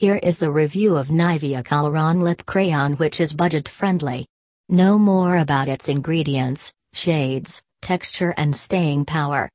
Here is the review of Nivea Coloron Lip Crayon which is budget friendly. Know more about its ingredients, shades, texture and staying power.